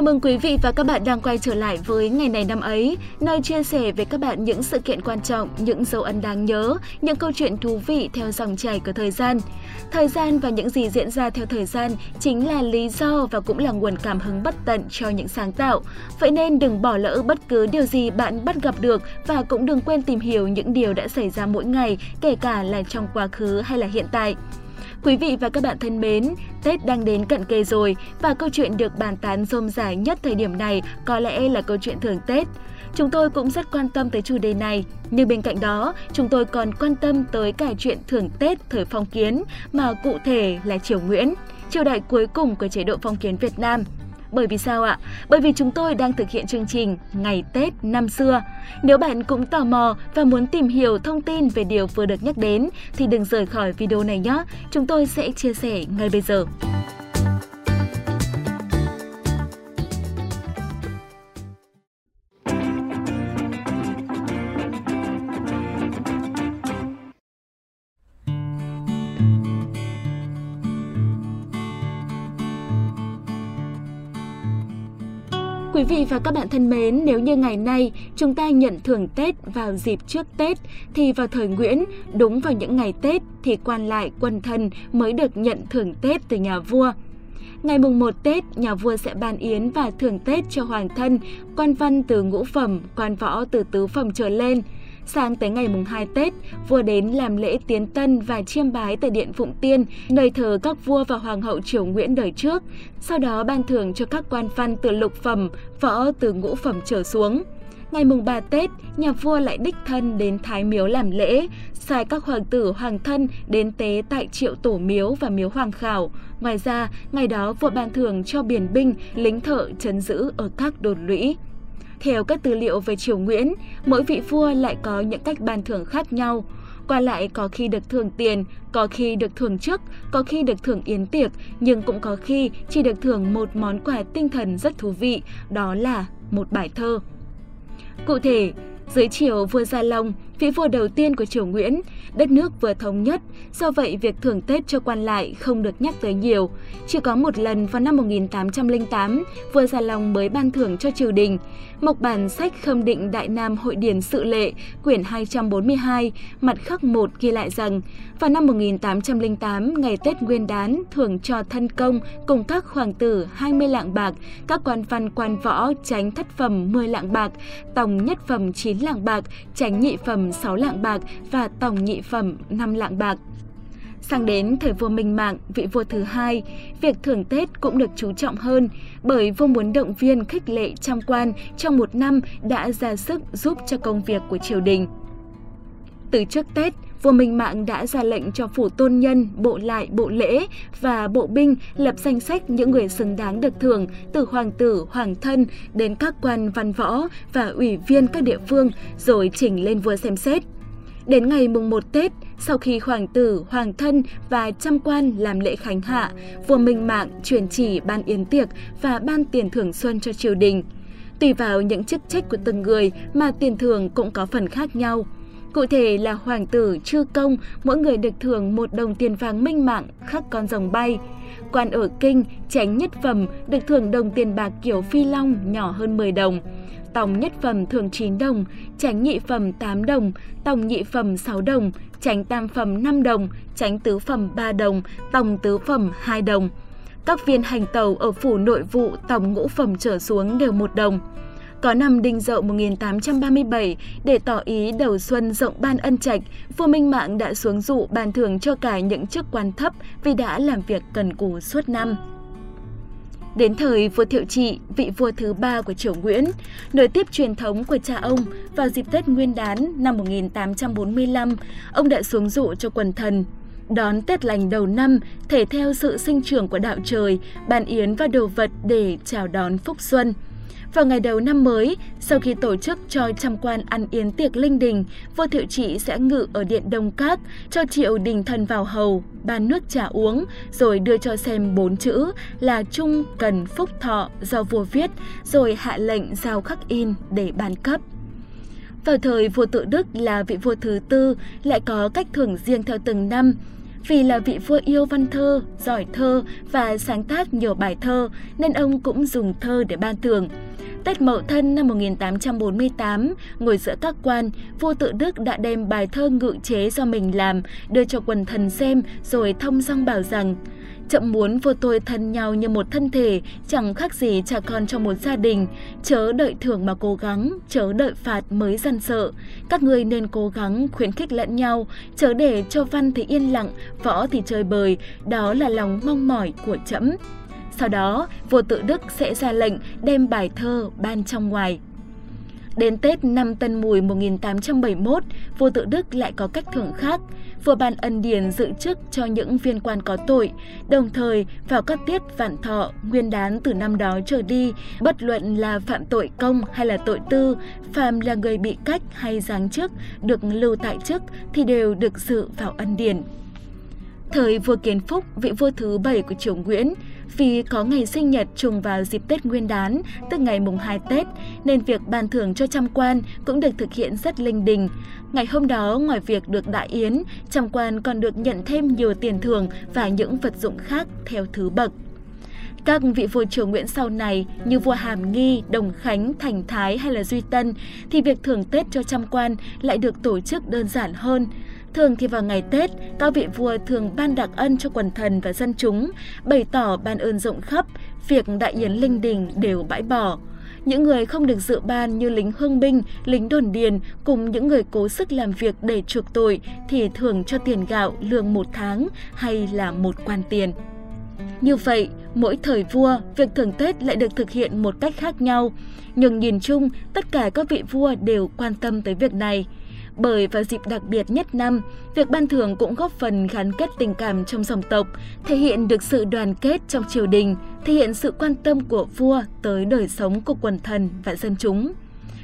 Chào mừng quý vị và các bạn đang quay trở lại với ngày này năm ấy, nơi chia sẻ với các bạn những sự kiện quan trọng, những dấu ấn đáng nhớ, những câu chuyện thú vị theo dòng chảy của thời gian. Thời gian và những gì diễn ra theo thời gian chính là lý do và cũng là nguồn cảm hứng bất tận cho những sáng tạo. Vậy nên đừng bỏ lỡ bất cứ điều gì bạn bắt gặp được và cũng đừng quên tìm hiểu những điều đã xảy ra mỗi ngày, kể cả là trong quá khứ hay là hiện tại. Quý vị và các bạn thân mến, Tết đang đến cận kề rồi và câu chuyện được bàn tán rôm rả nhất thời điểm này có lẽ là câu chuyện thưởng Tết. Chúng tôi cũng rất quan tâm tới chủ đề này, nhưng bên cạnh đó, chúng tôi còn quan tâm tới cả chuyện thưởng Tết thời phong kiến mà cụ thể là Triều Nguyễn, triều đại cuối cùng của chế độ phong kiến Việt Nam – bởi vì sao ạ? Bởi vì chúng tôi đang thực hiện chương trình Ngày Tết năm xưa. Nếu bạn cũng tò mò và muốn tìm hiểu thông tin về điều vừa được nhắc đến, thì đừng rời khỏi video này nhé. Chúng tôi sẽ chia sẻ ngay bây giờ. Quý vị và các bạn thân mến, nếu như ngày nay chúng ta nhận thưởng Tết vào dịp trước Tết, thì vào thời Nguyễn, đúng vào những ngày Tết thì quan lại quân thân mới được nhận thưởng Tết từ nhà vua. Ngày mùng 1 Tết, nhà vua sẽ ban yến và thưởng Tết cho hoàng thân, quan văn từ ngũ phẩm, quan võ từ tứ phẩm trở lên – Sang tới ngày mùng 2 Tết, vua đến làm lễ tiến tân và chiêm bái tại Điện Phụng Tiên, nơi thờ các vua và hoàng hậu Triều Nguyễn đời trước. Sau đó ban thưởng cho các quan văn từ lục phẩm, võ từ ngũ phẩm trở xuống. Ngày mùng 3 Tết, nhà vua lại đích thân đến Thái Miếu làm lễ, sai các hoàng tử hoàng thân đến tế tại triệu tổ miếu và miếu hoàng khảo. Ngoài ra, ngày đó vua ban thưởng cho biển binh, lính thợ chấn giữ ở các đồn lũy. Theo các tư liệu về triều Nguyễn, mỗi vị vua lại có những cách ban thưởng khác nhau. Qua lại có khi được thưởng tiền, có khi được thưởng chức, có khi được thưởng yến tiệc, nhưng cũng có khi chỉ được thưởng một món quà tinh thần rất thú vị, đó là một bài thơ. Cụ thể, dưới triều vua Gia Long, vị vua đầu tiên của triều Nguyễn, đất nước vừa thống nhất, do vậy việc thưởng Tết cho quan lại không được nhắc tới nhiều. Chỉ có một lần vào năm 1808, vua Gia Long mới ban thưởng cho triều đình. Mộc bản sách khâm định Đại Nam Hội Điển Sự Lệ, quyển 242, mặt khắc 1 ghi lại rằng, vào năm 1808, ngày Tết Nguyên đán, thưởng cho thân công cùng các hoàng tử 20 lạng bạc, các quan văn quan võ tránh thất phẩm 10 lạng bạc, tổng nhất phẩm 9 lạng bạc, tránh nhị phẩm 6 lạng bạc và tổng nhị phẩm 5 lạng bạc. Sang đến thời vua Minh Mạng, vị vua thứ hai, việc thưởng Tết cũng được chú trọng hơn bởi vua muốn động viên khích lệ trăm quan trong một năm đã ra sức giúp cho công việc của triều đình. Từ trước Tết, vua Minh Mạng đã ra lệnh cho phủ tôn nhân, bộ lại, bộ lễ và bộ binh lập danh sách những người xứng đáng được thưởng từ hoàng tử, hoàng thân đến các quan văn võ và ủy viên các địa phương rồi chỉnh lên vua xem xét. Đến ngày mùng 1 Tết, sau khi hoàng tử, hoàng thân và trăm quan làm lễ khánh hạ, vua Minh Mạng truyền chỉ ban yến tiệc và ban tiền thưởng xuân cho triều đình. Tùy vào những chức trách của từng người mà tiền thưởng cũng có phần khác nhau. Cụ thể là hoàng tử, chư công, mỗi người được thưởng một đồng tiền vàng minh mạng khắc con rồng bay. Quan ở kinh, tránh nhất phẩm được thưởng đồng tiền bạc kiểu phi long nhỏ hơn 10 đồng. Tòng nhất phẩm thường 9 đồng, tránh nhị phẩm 8 đồng, tòng nhị phẩm 6 đồng, tránh tam phẩm 5 đồng, tránh tứ phẩm 3 đồng, tòng tứ phẩm 2 đồng. Các viên hành tàu ở phủ nội vụ tổng ngũ phẩm trở xuống đều 1 đồng. Có năm đinh dậu 1837, để tỏ ý đầu xuân rộng ban ân trạch, vua Minh Mạng đã xuống dụ ban thưởng cho cả những chức quan thấp vì đã làm việc cần cù suốt năm. Đến thời vua Thiệu Trị, vị vua thứ ba của triều Nguyễn, nối tiếp truyền thống của cha ông, vào dịp Tết Nguyên đán năm 1845, ông đã xuống dụ cho quần thần. Đón Tết lành đầu năm, thể theo sự sinh trưởng của đạo trời, bàn yến và đồ vật để chào đón phúc xuân. Vào ngày đầu năm mới, sau khi tổ chức cho trăm quan ăn yến tiệc linh đình, vua Thiệu Trị sẽ ngự ở điện Đông Các, cho triệu đình thần vào hầu, ban nước trà uống, rồi đưa cho xem bốn chữ là Trung Cần Phúc Thọ do vua viết, rồi hạ lệnh giao khắc in để ban cấp. Vào thời vua tự Đức là vị vua thứ tư, lại có cách thưởng riêng theo từng năm. Vì là vị vua yêu văn thơ, giỏi thơ và sáng tác nhiều bài thơ nên ông cũng dùng thơ để ban thưởng. Tết Mậu Thân năm 1848, ngồi giữa các quan, vua tự Đức đã đem bài thơ ngự chế do mình làm, đưa cho quần thần xem rồi thông dong bảo rằng Chậm muốn vua tôi thân nhau như một thân thể, chẳng khác gì cha con trong một gia đình. Chớ đợi thưởng mà cố gắng, chớ đợi phạt mới dân sợ. Các người nên cố gắng khuyến khích lẫn nhau, chớ để cho văn thì yên lặng, võ thì chơi bời, đó là lòng mong mỏi của trẫm. Sau đó, vua tự Đức sẽ ra lệnh đem bài thơ ban trong ngoài. Đến Tết năm Tân Mùi 1871, vua tự Đức lại có cách thưởng khác. Vua ban ân điển dự chức cho những viên quan có tội, đồng thời vào các tiết vạn thọ, nguyên đán từ năm đó trở đi, bất luận là phạm tội công hay là tội tư, phàm là người bị cách hay giáng chức, được lưu tại chức thì đều được dự vào ân điển. Thời vua Kiến Phúc, vị vua thứ bảy của triều Nguyễn, vì có ngày sinh nhật trùng vào dịp Tết Nguyên đán, tức ngày mùng 2 Tết, nên việc ban thưởng cho trăm quan cũng được thực hiện rất linh đình. Ngày hôm đó, ngoài việc được đại yến, trăm quan còn được nhận thêm nhiều tiền thưởng và những vật dụng khác theo thứ bậc. Các vị vua triều Nguyễn sau này như vua Hàm Nghi, Đồng Khánh, Thành Thái hay là Duy Tân thì việc thưởng Tết cho trăm quan lại được tổ chức đơn giản hơn. Thường thì vào ngày Tết, các vị vua thường ban đặc ân cho quần thần và dân chúng, bày tỏ ban ơn rộng khắp, việc đại yến linh đình đều bãi bỏ. Những người không được dự ban như lính hương binh, lính đồn điền cùng những người cố sức làm việc để chuộc tội thì thường cho tiền gạo lương một tháng hay là một quan tiền. Như vậy, mỗi thời vua, việc thưởng Tết lại được thực hiện một cách khác nhau. Nhưng nhìn chung, tất cả các vị vua đều quan tâm tới việc này. Bởi vào dịp đặc biệt nhất năm, việc ban thưởng cũng góp phần gắn kết tình cảm trong dòng tộc, thể hiện được sự đoàn kết trong triều đình, thể hiện sự quan tâm của vua tới đời sống của quần thần và dân chúng.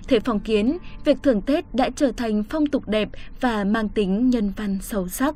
Thế phong kiến, việc thưởng Tết đã trở thành phong tục đẹp và mang tính nhân văn sâu sắc.